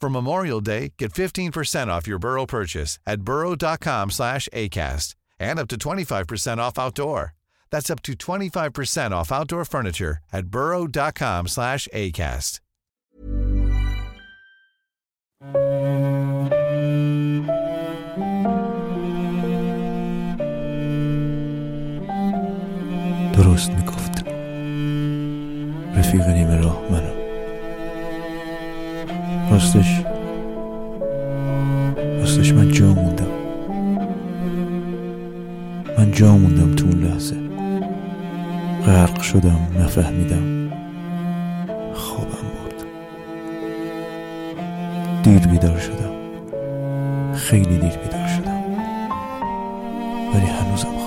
For Memorial Day, get 15% off your Burrow purchase at burrow.com slash ACAST and up to 25% off outdoor. That's up to 25% off outdoor furniture at burrow.com slash ACAST. درست میگفت رفیق نیمه راه منم راستش. راستش من جا موندم. من جا موندم تو اون لحظه. غرق شدم نفهمیدم. خوابم برد. دیر بیدار شدم. خیلی دیر بیدار شدم. ولی هنوزم خوابم